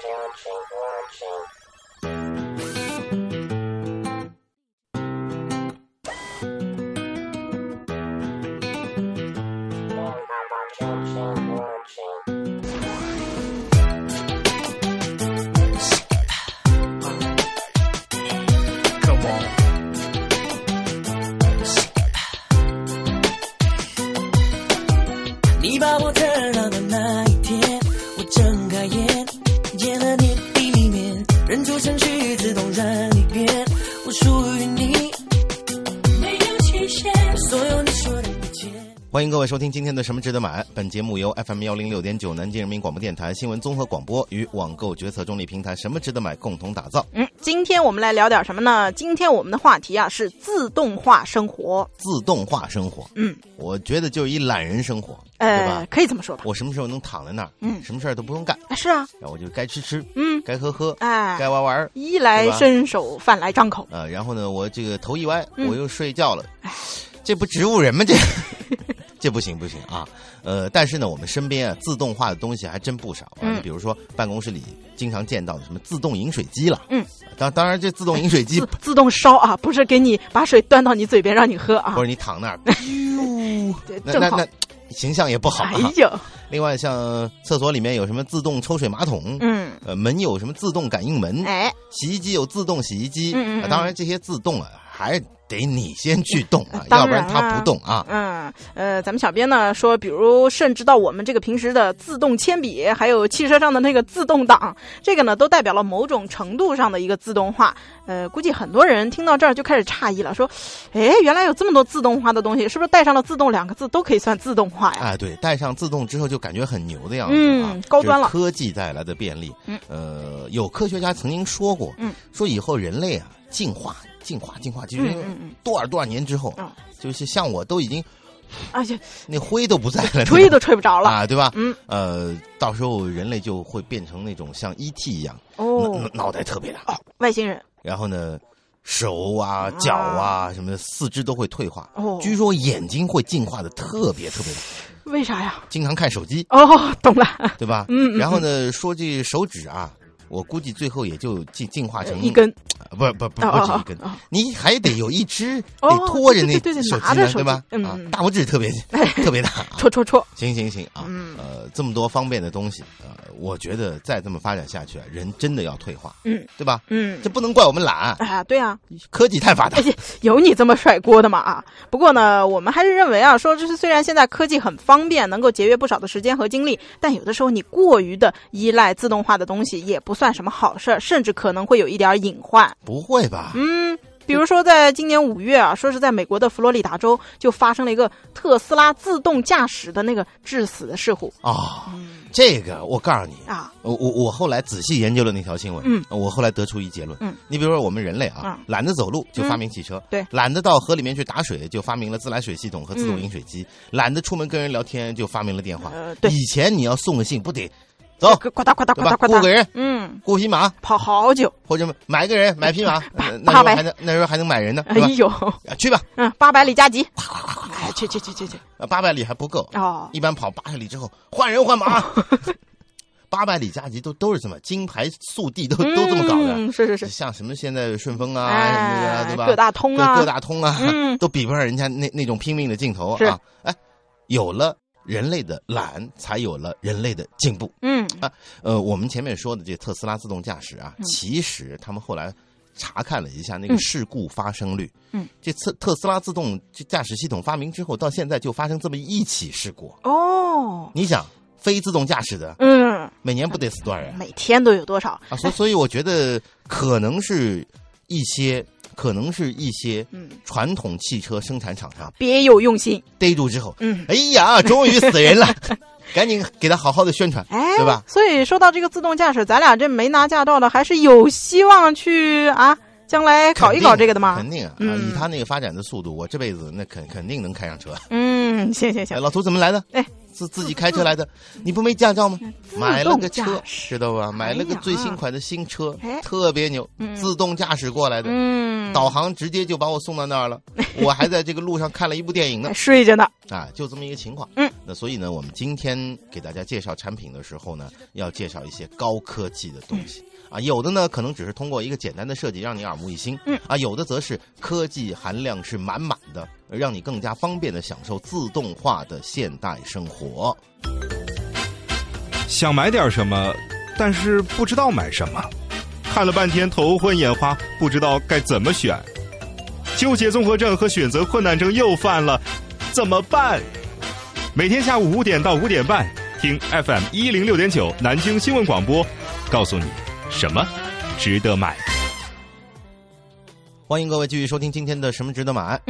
你欢迎各位收听今天的《什么值得买》。本节目由 FM 幺零六点九南京人民广播电台新闻综合广播与网购决策中立平台“什么值得买”共同打造。嗯，今天我们来聊点什么呢？今天我们的话题啊是自动化生活。自动化生活，嗯，我觉得就是一懒人生活，对呃吧，？可以这么说吧。我什么时候能躺在那儿，嗯什么事儿都不用干，啊是啊，然后我就该吃吃，嗯，该喝喝，哎，该玩玩，衣来伸手，饭来张口。呃，然后呢，我这个头一歪，嗯我又睡觉了，这不植物人吗？这 这不行不行啊！呃，但是呢，我们身边啊，自动化的东西还真不少啊。嗯比如说办公室里经常见到的什么自动饮水机了，嗯，当当然这自动饮水机自自动烧啊，不是给你把水端到你嘴边让你喝啊或。者你躺那儿，哟那那那形象也不好、啊。哎呦，另外，像厕所里面有什么自动抽水马桶，嗯，呃，门有什么自动感应门，哎，洗衣机有自动洗衣机，嗯嗯嗯啊当然这些自动啊，还得你先去动啊，要不然它然啊不动啊。嗯，呃，咱们小编呢说，比如甚至到我们这个平时的自动铅笔，还有汽车上的那个自动挡，这个呢都代表了某种程度上的一个自动化。呃，估计很多人听到这儿就开始诧异了，说，哎，原来有这么多自动化的东西，是不是带上了“自动”两个字都可以算自动化呀？哎，对，带上自动之后就感觉很牛的样子啊，嗯高端了科技带来的便利。嗯呃，有科学家曾经说过，嗯，说以后人类啊进化、进化、进化，就是多少多少年之后，嗯。就是像我都已经而且那灰都不在了，吹都吹不着了。啊，对吧？嗯，呃，到时候人类就会变成那种像 ET 一样，哦。脑，脑袋特别大，外星人。然后呢，手啊、脚啊什么的四肢都会退化。哦，据说眼睛会进化的特别特别大，为啥呀？经常看手机，哦，懂了，对吧？嗯，嗯然后呢，说这手指啊，我估计最后也就进进化成一，根，呃不不不哦不止一根，你还得有一只哦得拖着那对对对对手机机呢，对吧？嗯啊嗯，大拇指特别 特别大啊。戳戳戳，行行行啊，嗯呃，这么多方便的东西，呃，我觉得再这么发展下去啊，人真的要退化，嗯对吧？嗯这，不能怪我们懒，啊，对啊，科技太发达有你这么甩锅的吗？啊，不过呢，我们还是认为啊，说就是虽然现在科技很方便，能够节约不少的时间和精力，但有的时候你过于的依赖自动化的东西，也不算什么好事儿，甚至可能会有一点隐患。不会吧？嗯。比如说，在今年五月啊，说是在美国的佛罗里达州就发生了一个特斯拉自动驾驶的那个致死的事故啊、这个我告诉你，啊，我我我后来仔细研究了那条新闻，嗯，我后来得出一结论，嗯，你比如说我们人类啊，嗯懒得走路就发明汽车，对懒得到河里面去打水就发明了自来水系统和自动饮水机，懒得出门跟人聊天就发明了电话。呃，对，以前你要送个信不得走，呱嗒呱嗒对吧？呱嗒呱嗒，雇个人嗯，雇匹马，跑好久，或者买个人买匹马，八呃那时候八百。还能那时候还能买人呢，哎？呦，啊去吧，嗯，八百里加急，哎，去去去去去，八百里还不够，哦，一般跑八十里之后换人换马。八百里加急都都是这么金牌速递都都这么搞的，嗯，是是是，像什么现在顺丰啊，什么的哎，对吧？各大通啊，各大通啊，嗯。都比不上人家那那种拼命的劲头啊！哎，有了人类的懒，才有了人类的进步。嗯啊呃，我们前面说的这特斯拉自动驾驶啊，嗯其实他们后来查看了一下那个嗯事故发生率，嗯，这特特斯拉自动驾驶系统发明之后，到现在就发生这么一起事故。哦，你想，非自动驾驶的嗯，每年不得死多少人每天都有多少？啊？所所以我觉得可能是一些，可能是一些嗯，传统汽车生产厂商别有用心，逮住之后，嗯，哎呀，终于死人了，赶紧给他好好的宣传，哎，对吧？所以说到这个自动驾驶，咱俩这没拿驾照的，还是有希望去啊，将来搞一搞这个的嘛。肯定啊，嗯以他那个发展的速度，我这辈子那肯肯定能开上车。嗯，行行哎，行，老头怎么来的？哎，自自己开车来的，你不没驾照吗？买了个车知道吧？买了个最新款的新车哎，特别牛嗯，自动驾驶过来的，嗯，导航直接就把我送到那儿了。我还在这个路上看了一部电影呢，睡着呢。啊，就这么一个情况。嗯，那所以呢，我们今天给大家介绍产品的时候呢，要介绍一些高科技的东西。啊，有的呢可能只是通过一个简单的设计让你耳目一新，嗯，啊，有的则是科技含量是满满的，让你更加方便的享受自动化的现代生活。想买点什么，但是不知道买什么，看了半天头昏眼花，不知道该怎么选，纠结综合症和选择困难症又犯了，怎么办？每天下午五点到五点半，听 FM 一零六点九南京新闻广播，告诉你什么值得买。欢迎各位继续收听今天的《什么值得买》。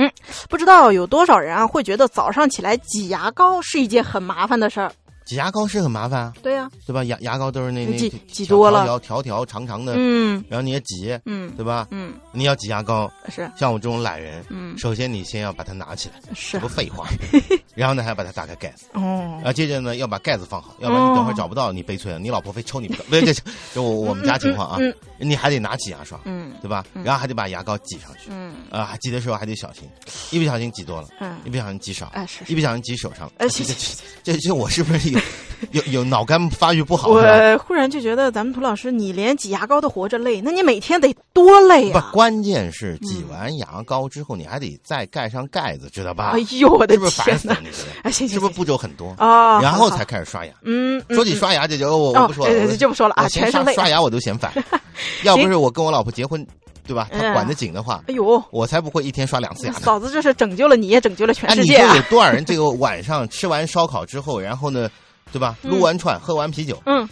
不知道有多少人啊会觉得早上起来挤牙膏是一件很麻烦的事儿。挤牙膏是很麻烦啊，对呀、对吧？牙牙膏都是那那挤多了。条条条长长的，嗯。然后你也挤，嗯。对吧？嗯，你要挤牙膏，是。像我这种懒人，嗯。首先你先要把它拿起来，是。这不废话，然后呢还要把它打开盖子，哦。啊，接着呢要把盖子放好，要不然你等会儿找不到，你悲催了，你老婆非抽你不可。不是这这我我们家情况啊。嗯，你还得拿起牙刷，嗯。对吧？然后还得把牙膏挤上去，嗯。啊，挤的时候还得小心，一不小心挤多了，嗯。一不小心挤少，哎是是。一不小心挤手上，哎这这是。是这这这我是不是有 有有脑干发育不好？我忽然就觉得咱们涂老师，你连挤牙膏都活着累，那你每天得多累不啊！，关键是挤完牙膏之后，你还得再盖上盖子，知道吧？哎呦我的是不是天哪烦死了？！你这哎行行是不是步骤很多？然后才开始刷牙。嗯，嗯说起嗯刷牙这就我不说了，就不说了啊嫌全是泪刷刷牙我都嫌烦，要不是我跟我老婆结婚，对吧？她嗯管得紧的话，哎呦，我才不会一天刷两次牙呢。嫂子这是拯救了你，也拯救了全哎，世界啊你说有！多少人这个晚上吃完烧烤之后，然后呢，对吧？嗯撸完串，喝完啤酒，嗯，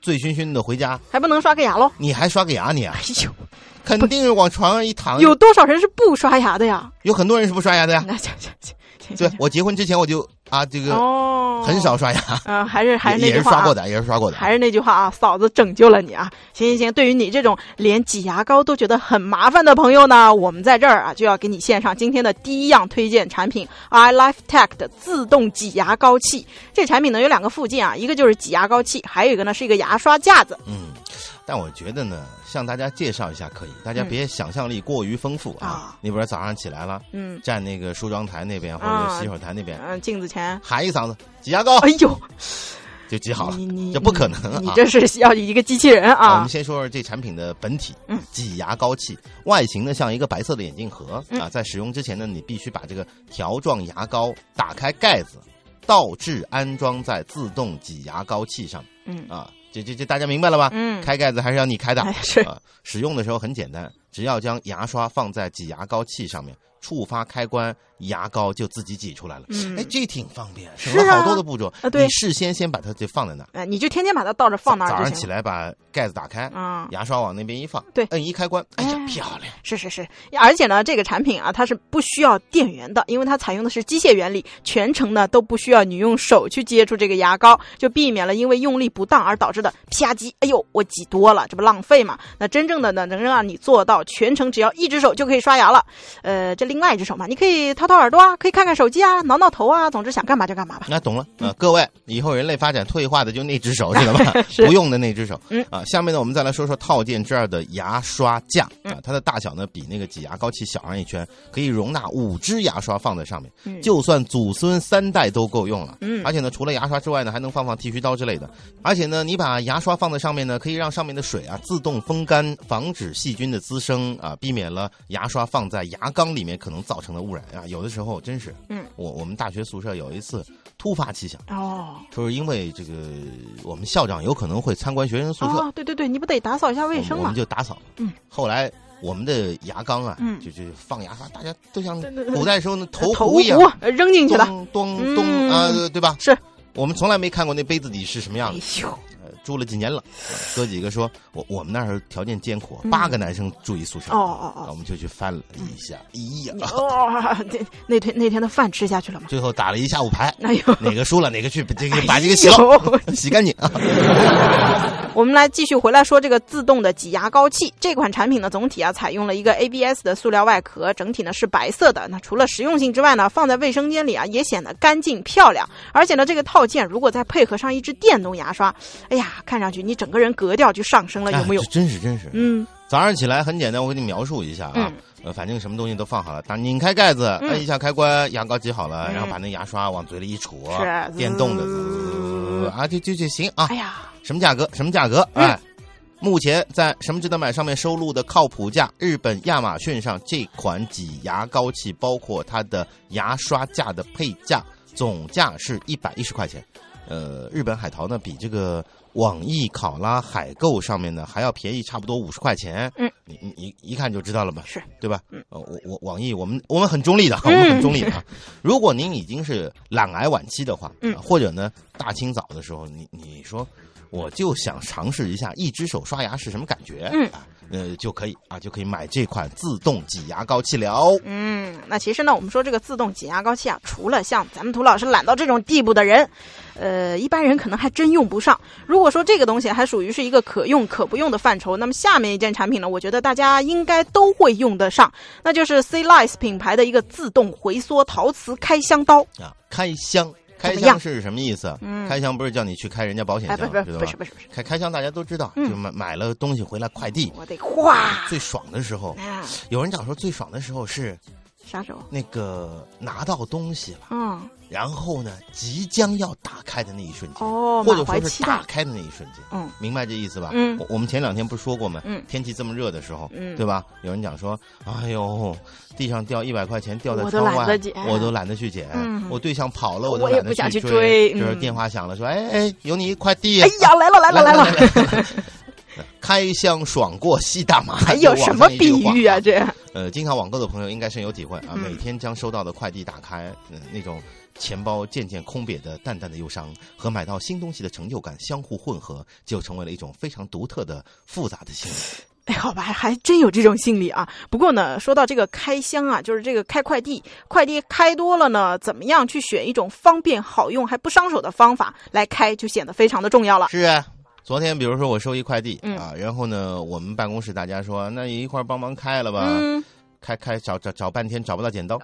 醉醺醺的回家，还不能刷个牙喽？你还刷个牙你啊？哎呦，肯定是往床上一躺，有多少人是不刷牙的呀？有很多人是不刷牙的呀。那行行行行行，对我结婚之前我就啊，这个哦，很少刷牙，嗯，还是还是那也句话啊是刷过的，也是刷过的。还是那句话啊，嫂子拯救了你啊！行行行，对于你这种连挤牙膏都觉得很麻烦的朋友呢，我们在这儿啊就要给你献上今天的第一样推荐产品 iLife Tech 的自动挤牙膏器。这产品呢有两个附件啊，一个就是挤牙膏器，还有一个呢是一个牙刷架子。嗯，但我觉得呢，向大家介绍一下可以，大家别想象力过于丰富啊。啊你比如说早上起来了，嗯站那个梳妆台那边或啊者洗手台那边，嗯，镜子前，喊一嗓子挤牙膏哎，呦，就挤好了这不可能啊你这是要一个机器人啊我啊们！先说说这产品的本体，嗯，挤牙膏器，外形呢像一个白色的眼镜盒、嗯啊，在使用之前呢，你必须把这个条状牙膏打开盖子，倒置安装在自动挤牙膏器上嗯啊，这这这大家明白了吧？嗯，开盖子还是要你开的，哎是啊。使用的时候很简单，只要将牙刷放在挤牙膏器上面，触发开关，牙膏就自己挤出来了。嗯哎，这挺方便，省了好多的步骤。你事先先把它就放在那儿，哎，你就天天把它倒着放那儿早。上起来把盖子打开，啊，牙刷往那边一放，对摁一开关，哎呀哎，漂亮！是是是，而且呢，这个产品啊，它是不需要电源的，因为它采用的是机械原理，全程呢都不需要你用手去接触这个牙膏，就避免了因为用力不当而导致的啪叽，哎呦，我挤多了，这不浪费嘛？那真正的呢，能让你做到全程只要一只手就可以刷牙了。呃，这另外一只手嘛，你可以掏掏耳朵啊，可以看看手机啊，挠挠头啊，总之想干嘛就干嘛吧。那懂了啊、各位，以后人类发展退化的就那只手，知道吧？不用的那只手。嗯啊，下面呢，我们再来说说套件之二的牙刷架啊嗯，它的大小呢比那个挤牙膏器小上一圈，可以容纳五只牙刷放在上面，嗯就算祖孙三代都够用了。嗯而且呢，除了牙刷之外呢，还能放放剃须刀之类的。而且呢，你把牙刷放在上面呢，可以让上面的水啊自动风干，防止细菌的滋生啊，避免了牙刷放在牙缸里面可能造成的污染啊。有的时候真是，嗯，我我们大学宿舍有一次突发奇想，哦说是因为这个我们校长有可能会参观学生宿舍，哦，对对对，你不得打扫一下卫生吗我们？就打扫。嗯，后来我们的牙缸啊，嗯就就放牙刷，大家都像古代时候那投头壶一样，扔进去了，咚咚啊，对吧？是。我们从来没看过那杯子底是什么样哎的，呦，呃住了几年了，呃哥几个说，我我们那儿条件艰苦，嗯八个男生住一宿舍，哦哦哦我们就去翻了一下，咦呀，哇、这那天那天的饭吃下去了吗？最后打了一下午牌，哎呦，哪个输了哪个去这个把这个洗了，了。洗干净啊。我们来继续回来说这个自动的挤牙膏器这款产品呢，总体啊采用了一个 ABS 的塑料外壳，整体呢是白色的。那除了实用性之外呢，放在卫生间里啊也显得干净漂亮。而且呢，这个套件如果再配合上一支电动牙刷，哎呀，看上去你整个人格调就上升了，有没有哎？真是真是。嗯早上起来很简单，我给你描述一下啊。嗯呃，反正什么东西都放好了，当拧开盖子，嗯摁一下开关，牙膏挤好了，嗯然后把那牙刷往嘴里一杵，是电动的，啊，就就就行啊哎。呀，什么价格？什么价格？嗯哎，目前在什么值得买上面收录的靠谱价，日本亚马逊上这款挤牙膏器，包括它的牙刷架的配价，总价是一百一十块钱。呃，日本海淘呢比这个网易考拉、海购上面呢还要便宜差不多五十块钱。嗯，你你一一看就知道了吧？是对吧？嗯呃，我我网易我们我们很中立的，我们很中立的啊。如果您已经是懒癌晚期的话，嗯啊或者呢大清早的时候，你你说我就想尝试一下一只手刷牙是什么感觉，嗯啊，呃就可以啊就可以买这款自动挤牙膏器了。嗯，那其实呢，我们说这个自动挤牙膏器啊，除了像咱们涂老师懒到这种地步的人，呃，一般人可能还真用不上。如果说这个东西还属于是一个可用可不用的范畴，那么下面一件产品呢，我觉得大家应该都会用得上，那就是 C Lice 品牌的一个自动回缩陶瓷开箱刀。啊，开箱，开箱是什么意思？嗯。开箱不是叫你去开人家保险哎，箱，不是不知道吧是不是？不是不是，开开箱大家都知道，嗯。就买买了东西回来快递，我得哗最爽的时候，啊，有人讲说最爽的时候是啥时候？那个拿到东西了，嗯，然后呢即将要打开的那一瞬间，哦，或者说是。打开的那一瞬间。嗯明白这意思吧？嗯我我们前两天不是说过吗？嗯天气这么热的时候，嗯对吧？有人讲说，哎呦，地上掉一百块钱掉在我都窗外，懒得捡我都懒得去捡。嗯我对象跑了，都我都懒得去追。就是嗯电话响了，说，哎哎，有你一快递。哎呀，来了来了来了！了！开箱爽过吸大麻，还有什么比喻啊？这 这呃，经常网购的朋友应该深有体会啊！嗯每天将收到的快递打开，呃、那种钱包渐渐空瘪的淡淡的忧伤，和买到新东西的成就感相互混合，就成为了一种非常独特的复杂的心理。哎，好吧，还还真有这种心理啊。不过呢，说到这个开箱啊，就是这个开快递，快递开多了呢，怎么样去选一种方便好用还不伤手的方法来开，就显得非常的重要了。是啊。昨天，比如说我收一快递、嗯。啊，然后呢，我们办公室大家说，那你一块儿帮忙开了吧？嗯，开开找找找半天找不到剪刀，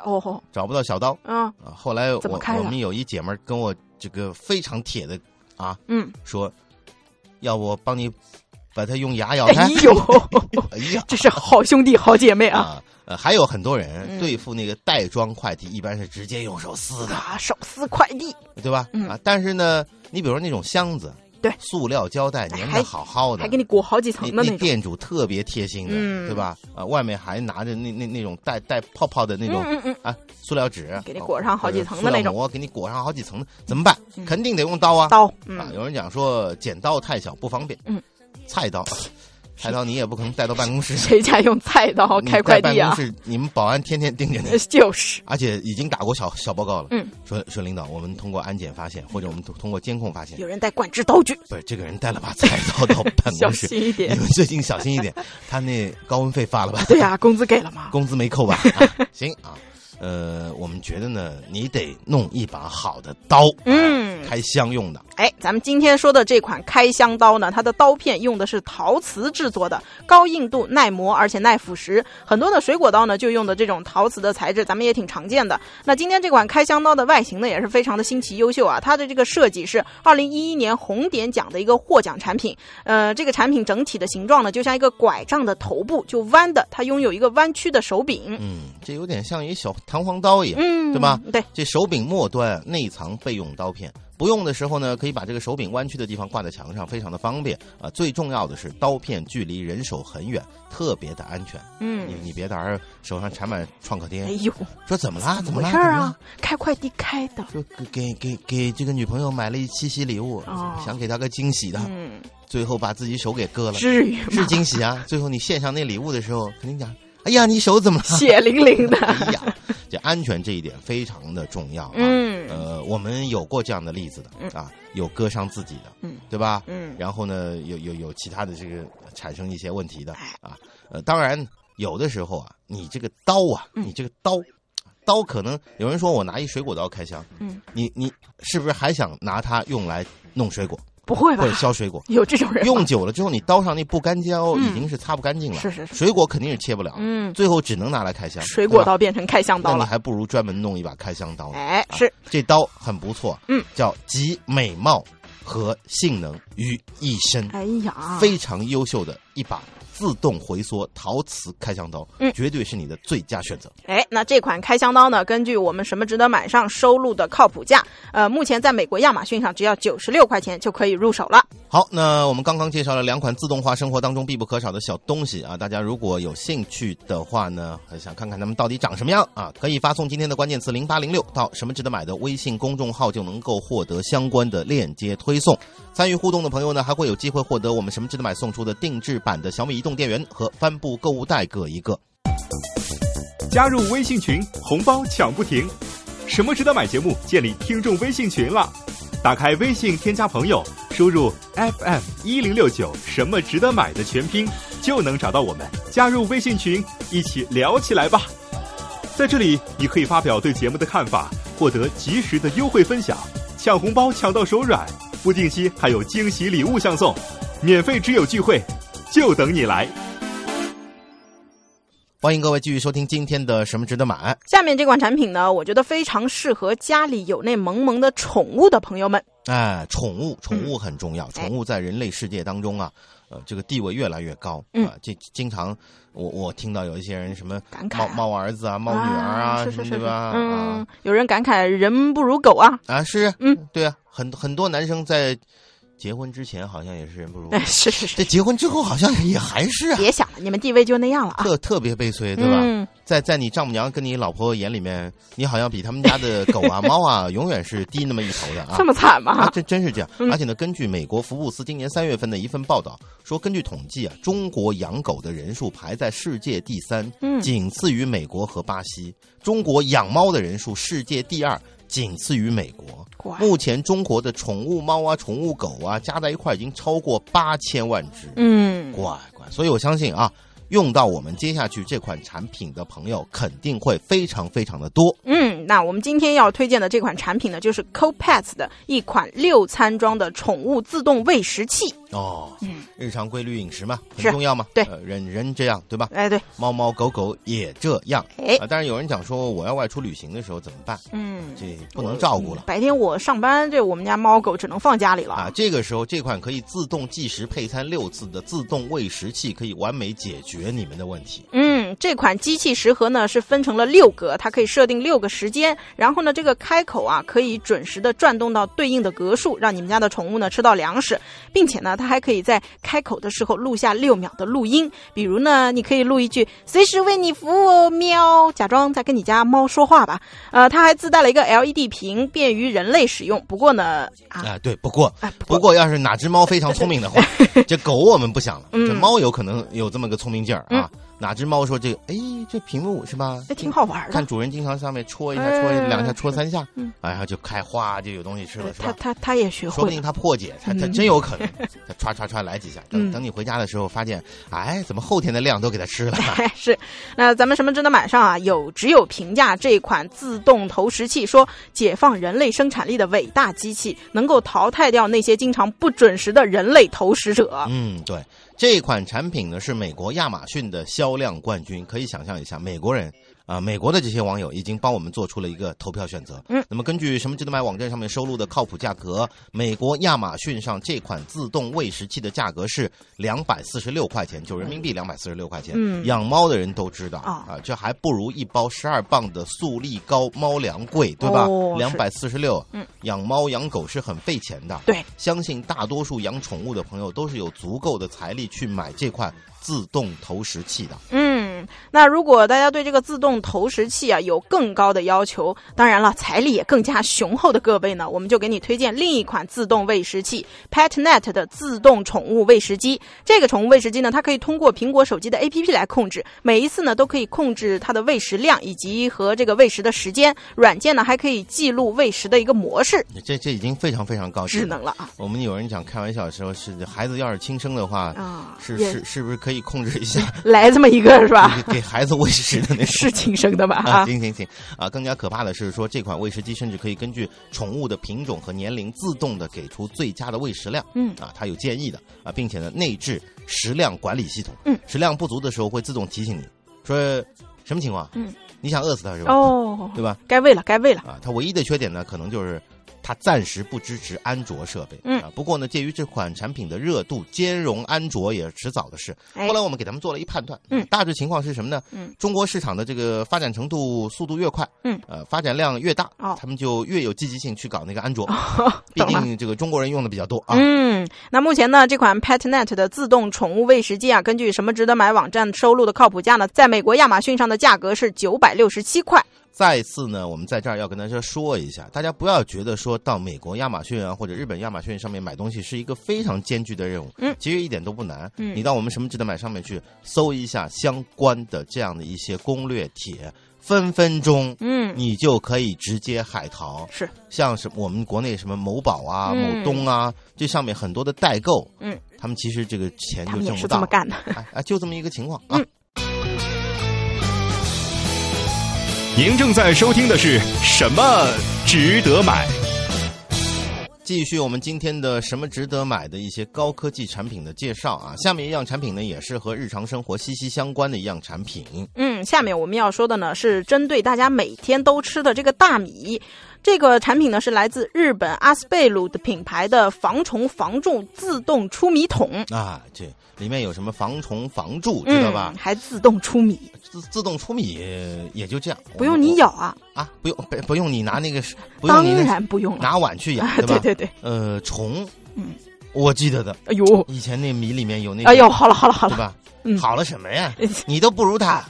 找不到小刀。嗯。啊。后来我我们有一姐们跟我这个非常铁的啊嗯，说，要我帮你把它用牙咬开？哎。呦，哎呀，这是好兄弟好姐妹啊！啊，呃，还有很多人嗯。对付那个袋装快递，一般是直接用手撕的，啊，手撕快递，对吧？嗯。啊，但是呢，你比如说那种箱子，对。塑料胶带粘的好好的，还给你裹好几层的那种。店主特别贴心的，嗯。对吧？啊，外面还拿着那那那种带带泡泡的那种、嗯嗯嗯，啊塑料纸，给你裹上好几层的那种。膜给你裹上好几层的，怎么办？嗯。肯定得用刀啊！刀，啊，嗯，有人讲说剪刀太小不方便，嗯，菜刀，菜刀你也不可能带到办公室，谁家用菜刀开快递啊在办公？室你们保安天天盯着你，就是，而且已经打过小小报告了。嗯，说说领导，我们通过安检发现，或者我们通通过监控发现，有人带管制刀具，不是这个人带了把菜刀到办公室。小心一点你。们最近小心一点，他那高温费发了吧？对呀、工资给了吗？工资没扣吧？啊行啊，呃，我们觉得呢，你得弄一把好的刀，嗯哎开箱用的。哎，咱们今天说的这款开箱刀呢，它的刀片用的是陶瓷制作的，高硬度、耐磨，而且耐腐蚀。很多的水果刀呢，就用的这种陶瓷的材质，咱们也挺常见的。那今天这款开箱刀的外形呢，也是非常的新奇优秀啊。它的这个设计是二零一一年红点奖的一个获奖产品。呃，这个产品整体的形状呢，就像一个拐杖的头部，就弯的，它拥有一个弯曲的手柄。嗯，这有点像一小弹簧刀一样，嗯，对吧？对，这手柄末端内藏备用刀片，不用的时候呢，可以把这个手柄弯曲的地方挂在墙上，非常的方便啊。最重要的是，刀片距离人手很远，特别的安全。嗯你，你别到时候手上缠满创可贴哎，呦，说怎么啦？怎么啦？事儿啊？开快递开的。就给给给给这个女朋友买了一七夕礼物，哦想给她个惊喜的，嗯，最后把自己手给割了，至于是？惊喜啊！最后你献上那礼物的时候，肯定讲：“哎呀，你手怎么了？”血淋淋的。哎呀，这安全这一点非常的重要啊。嗯呃，我们有过这样的例子的、嗯啊，有割伤自己的，嗯对吧？嗯然后呢，有有有其他的这个产生一些问题的哎啊。呃，当然有的时候啊，你这个刀啊，嗯你这个刀。刀可能有人说我拿一水果刀开枪，嗯，你你是不是还想拿它用来弄水果不会吧？或者？削水果？有这种人用久了之后，你刀上那不干胶嗯。已经是擦不干净了，是是是。水果肯定是切不了，嗯，最后只能拿来开箱。水果刀变成开箱刀了。那你还不如专门弄一把开箱刀。呢。哎，是。这刀很不错，嗯，叫集美貌和性能于一身，哎呀，非常优秀的一把自动回缩陶瓷开箱刀，嗯绝对是你的最佳选择。哎，那这款开箱刀呢？根据我们什么值得买上收录的靠谱价，呃，目前在美国亚马逊上只要九十六块钱就可以入手了。好，那我们刚刚介绍了两款自动化生活当中必不可少的小东西啊，大家如果有兴趣的话呢，很想看看它们到底长什么样啊，可以发送今天的关键词零八零六到什么值得买的微信公众号，就能够获得相关的链接推送。参与互动的朋友呢，还会有机会获得我们什么值得买送出的定制版的小米移动电源和帆布购物袋各一个。加入微信群，红包抢不停。什么值得买节目建立听众微信群了。打开微信添加朋友，输入 FM 一零六九什么值得买的全拼，就能找到我们。加入微信群，一起聊起来吧。在这里，你可以发表对节目的看法，获得及时的优惠分享，抢红包抢到手软，不定期还有惊喜礼物相送，免费只有聚会，就等你来。欢迎各位继续收听今天的什么值得买。下面这款产品呢，我觉得非常适合家里有那萌萌的宠物的朋友们。哎，宠物，宠物很重哎要。宠物在人类世界当中啊，呃，这个地位越来越高嗯啊。这经常，我我听到有一些人什么感慨啊猫猫儿子啊，猫女儿啊，是是是是，对吧？嗯啊，有人感慨人不如狗啊，啊是，嗯，对啊，很很多男生在结婚之前好像也是人不如狗哎，，是是是，这结婚之后好像也还是啊，别想了，你们地位就那样了啊，特特别悲催，对吧？嗯，在在你丈母娘跟你老婆眼里面，你好像比他们家的狗啊、猫啊，永远是低那么一头的啊这。么惨吗？啊，这真是这样。嗯而且呢，根据美国福布斯今年三月份的一份报道说，根据统计啊，中国养狗的人数排在世界第三，嗯仅次于美国和巴西；中国养猫的人数世界第二，仅次于美国。目前中国的宠物猫啊、宠物狗啊，加在一块已经超过八千万只。嗯，乖乖，所以我相信啊，用到我们接下去这款产品的朋友肯定会非常非常的多。嗯，那我们今天要推荐的这款产品呢，就是 CoPets 的一款六餐装的宠物自动喂食器。哦，嗯，日常规律饮食嘛，很重要嘛。对呃人人这样对吧？哎，对，猫猫狗狗也这样。哎啊，但是有人讲说，我要外出旅行的时候怎么办？嗯，这不能照顾了。白天我上班，这我们家猫狗只能放家里了啊，。这个时候这款可以自动计时配餐六次的自动喂食器，可以完美解决你们的问题。嗯，这款机器食盒呢是分成了六格，它可以设定六个时间，然后呢，这个开口啊可以准时的转动到对应的格数，让你们家的宠物呢吃到粮食，并且呢，它还可以在开口的时候录下六秒的录音，比如呢，你可以录一句“随时为你服务哦，喵”，假装在跟你家猫说话吧。呃，它还自带了一个 LED 屏，便于人类使用。不过呢，啊，啊，对，不过哎，不过要是哪只猫非常聪明的话，这狗我们不想了，嗯这猫有可能有这么个聪明劲儿啊。哪只猫说这个？哎，这屏幕是吧？这挺好玩的。看主人经常上面戳一下，哎戳两下，戳三下，嗯哎呀就开花就有东西吃了，是吧？它它它也学会说不定。他破解，它它嗯真有可能，它歘歘歘来几下，等嗯等你回家的时候发现，哎，怎么后天的量都给他吃了？是，那咱们什么值得买上啊？有只有评价这款自动投食器，说解放人类生产力的伟大机器，能够淘汰掉那些经常不准时的人类投食者。嗯，对，这款产品呢是美国亚马逊的销量冠军，可以想象一下，美国人啊、美国的这些网友已经帮我们做出了一个投票选择。嗯，那么根据什么值得买网站上面收录的靠谱价格，美国亚马逊上这款自动喂食器的价格是两百四十六块钱，就人民币两百四十六块钱。嗯养猫的人都知道啊啊，这还不如一包十二磅的速力高猫粮贵，对吧哦？两百四十六，嗯，养猫养狗是很费钱的。对，相信大多数养宠物的朋友都是有足够的财力去买这款自动投食器的。嗯，那如果大家对这个自动投食器啊有更高的要求，当然了，财力也更加雄厚的各位呢，我们就给你推荐另一款自动喂食器 PetNet 的自动宠物喂食机。这个宠物喂食机呢，它可以通过苹果手机的 APP 来控制，每一次呢都可以控制它的喂食量以及和这个喂食的时间。软件呢还可以记录喂食的一个模式，这这已经非常非常高级智能了啊我们有人讲开玩笑说，是孩子要是亲生的话，啊！是是是不是可以控制一下来这么一个是吧？给给孩子喂食的那种？是亲生的吧？啊，啊，行行行啊！更加可怕的是说，这款喂食机甚至可以根据宠物的品种和年龄，自动的给出最佳的喂食量。嗯啊，它有建议的啊，并且呢，内置食量管理系统。嗯，食量不足的时候会自动提醒你说什么情况？嗯，你想饿死它是吧？哦，对吧？该喂了，该喂了。啊，它唯一的缺点呢，可能就是它暂时不支持安卓设备。嗯啊，不过呢，鉴于这款产品的热度，兼容安卓也是迟早的事。哎后来我们给他们做了一判断，嗯大致情况是什么呢？嗯，中国市场的这个发展程度速度越快，嗯，呃，发展量越大，哦他们就越有积极性去搞那个安卓。毕。竟这个中国人用的比较多啊。嗯，那目前呢，这款 PetNet 的自动宠物喂食机啊，根据什么值得买网站收录的靠谱价呢，在美国亚马逊上的价格是九百六十七块。再次呢，我们在这儿要跟大家说一下，大家不要觉得说到美国亚马逊啊或者日本亚马逊上面买东西是一个非常艰巨的任务，嗯其实一点都不难。嗯你到我们什么值得买上面去搜一下相关的这样的一些攻略帖，分分钟。嗯，你就可以直接海淘，是像什么我们国内什么某宝啊、嗯某东啊，这上面很多的代购，嗯，他们其实这个钱就挣不到，是这么干的。哎哎，就这么一个情况啊。嗯您正在收听的是什么值得买？继续我们今天的什么值得买的一些高科技产品的介绍啊，下面一样产品呢也是和日常生活息息相关的一样产品。嗯，下面我们要说的呢是针对大家每天都吃的这个大米。这个产品呢是来自日本阿斯贝鲁的品牌的防虫防蛀自动出米桶，啊，这里面有什么防虫防蛀，知道吧嗯？？还自动出米，自自动出米也就这样，不用你舀啊，啊，不用不不用你拿那个，不用当然不用了。拿碗去舀，啊，对吧？对对对，呃，虫，嗯，我记得的，哎呦，以前那米里面有那个，哎呦，好了好了好了，对吧？嗯好了什么呀？你都不如他，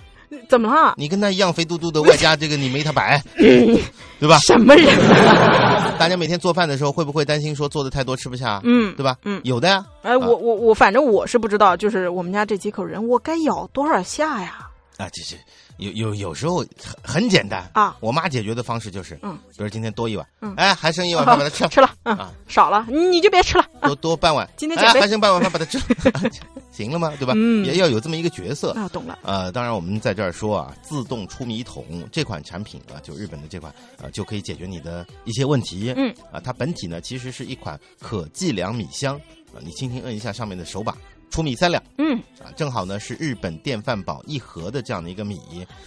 怎么了？你跟他一样肥嘟嘟的，外加这个你没他白，对吧？什么人啊？大家每天做饭的时候会不会担心说做的太多吃不下？嗯对吧？嗯有的呀。哎，我我我，反正我是不知道，就是我们家这几口人，我该咬多少下呀？啊，这是有有有时候很很简单啊我妈解决的方式就是，嗯，比如今天多一碗，嗯哎，还剩一碗饭把它吃了，吃了，嗯啊，少了你就别吃了。多多半碗，哎，今天减肥还剩半碗饭把它吃了，行了吗？对吧？嗯也要有这么一个角色。啊，懂了。呃，当然，我们在这儿说啊，自动出米桶这款产品啊，就日本的这款，啊，就可以解决你的一些问题。嗯，啊，它本体呢其实是一款可计量米箱啊，你轻轻摁一下上面的手把，出米三两。嗯，啊，正好呢是日本电饭煲一盒的这样的一个米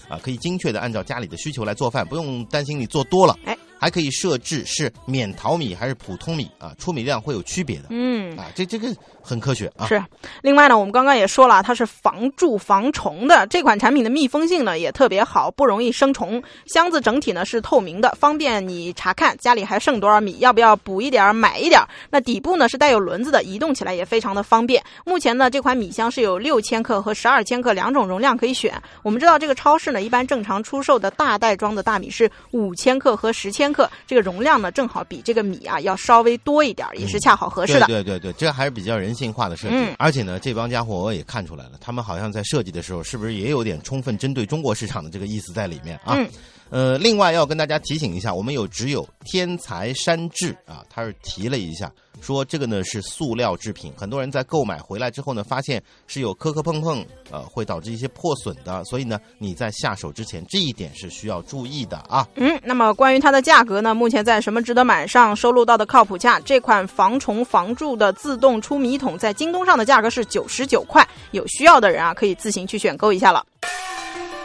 啊，可以精确的按照家里的需求来做饭，不用担心你做多了。哎，还可以设置是免淘米还是普通米啊，出米量会有区别的。嗯，啊，这这个很科学啊。是。另外呢，我们刚刚也说了，它是防蛀防虫的。这款产品的密封性呢也特别好，不容易生虫。箱子整体呢是透明的，方便你查看家里还剩多少米，要不要补一点儿买一点儿。那底部呢是带有轮子的，移动起来也非常的方便。目前呢，这款米箱是有六千克和十二千克两种容量可以选。我们知道这个超市呢一般正常出售的大袋装的大米是五千克和十千克，这个容量呢正好比这个米啊要稍微多一点，也是恰好合适对的。对对对，这还是比较人性化的设计。嗯而且呢，这帮家伙我也看出来了，他们好像在设计的时候，是不是也有点充分针对中国市场的这个意思在里面啊？嗯呃，另外要跟大家提醒一下，我们有只有天才山治啊，他是提了一下，说这个呢是塑料制品，很多人在购买回来之后呢，发现是有磕磕碰碰，呃，会导致一些破损的，所以呢，你在下手之前，这一点是需要注意的啊。嗯，那么关于它的价格呢？目前在什么值得买上收录到的靠谱价，这款防虫防蛀的自动出米桶在京东上的价格是九十九块，有需要的人啊可以自行去选购一下了。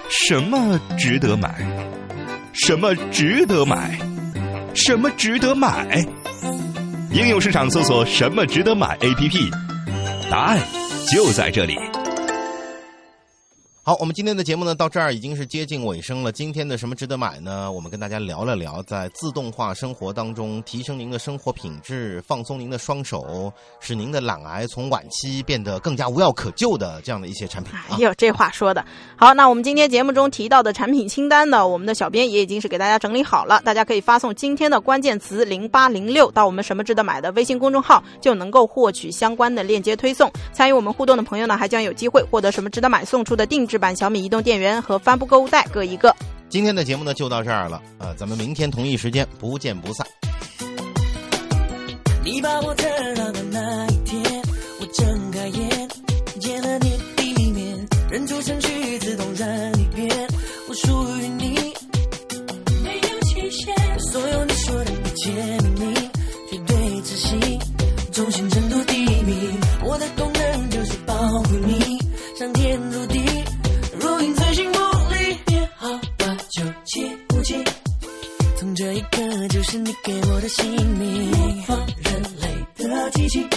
什么值得买？什么值得买？什么值得买？应用市场搜索“什么值得买 ”APP，答案就在这里。好，我们今天的节目呢，到这儿已经是接近尾声了。今天的什么值得买呢？我们跟大家聊了聊，在自动化生活当中，提升您的生活品质，放松您的双手，使您的懒癌从晚期变得更加无药可救的这样的一些产品。哎呦，这话说的好。那我们今天节目中提到的产品清单呢，我们的小编也已经是给大家整理好了，大家可以发送今天的关键词零八零六到我们什么值得买的微信公众号，就能够获取相关的链接推送。参与我们互动的朋友呢，还将有机会获得什么值得买送出的定制版小米移动电源和帆布购物袋各一个。今天的节目呢就到这儿了，呃，咱们明天同一时间不见不散。你把我 turn on 的那一天，我睁开眼，见了你地面，人出程序自动属于你，是你给我的姓名。模仿人类的机器，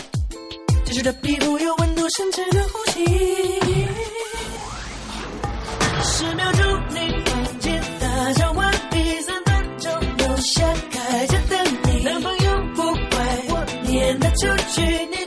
真实的皮肤有温度，甚至能呼吸。十秒钟你房间打扫完毕，三分钟留下开着等你。男朋友不怪我，念得出去。你。